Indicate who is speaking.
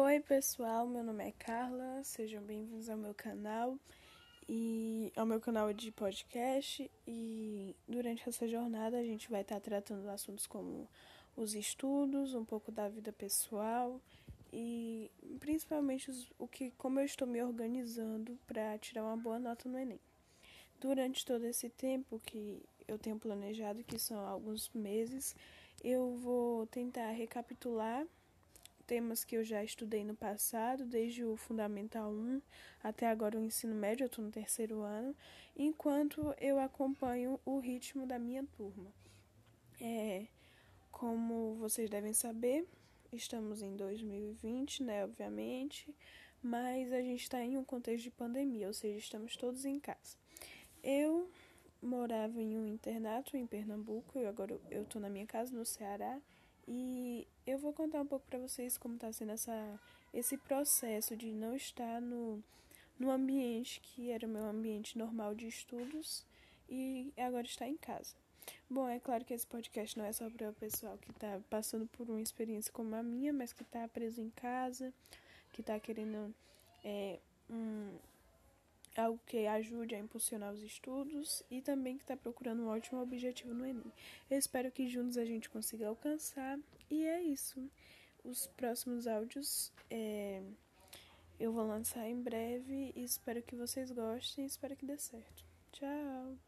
Speaker 1: Oi, pessoal, meu nome é Carla, sejam bem-vindos ao meu canal e ao meu canal de podcast. E durante essa jornada a gente vai estar tratando assuntos como os estudos, um pouco da vida pessoal e principalmente o que como eu estou me organizando para tirar uma boa nota no ENEM. Durante todo esse tempo que eu tenho planejado, que são alguns meses, eu vou tentar recapitular temas que eu já estudei no passado, desde o Fundamental 1 até agora o ensino médio, eu estou no terceiro ano, enquanto eu acompanho o ritmo da minha turma. É, como vocês devem saber, estamos em 2020, né, obviamente, mas a gente está em um contexto de pandemia, ou seja, estamos todos em casa. Eu morava em um internato em Pernambuco, e agora eu estou na minha casa no Ceará, e eu vou contar um pouco para vocês como está sendo essa, esse processo de não estar no, no ambiente que era o meu ambiente normal de estudos e agora está em casa. Bom, é claro que esse podcast não é só para o pessoal que está passando por uma experiência como a minha, mas que está preso em casa, que está querendo é, um, algo que ajude a impulsionar os estudos e também que está procurando um ótimo objetivo no Enem. Eu espero que juntos a gente consiga alcançar e é isso. Os próximos áudios é, eu vou lançar em breve e espero que vocês gostem e espero que dê certo. Tchau!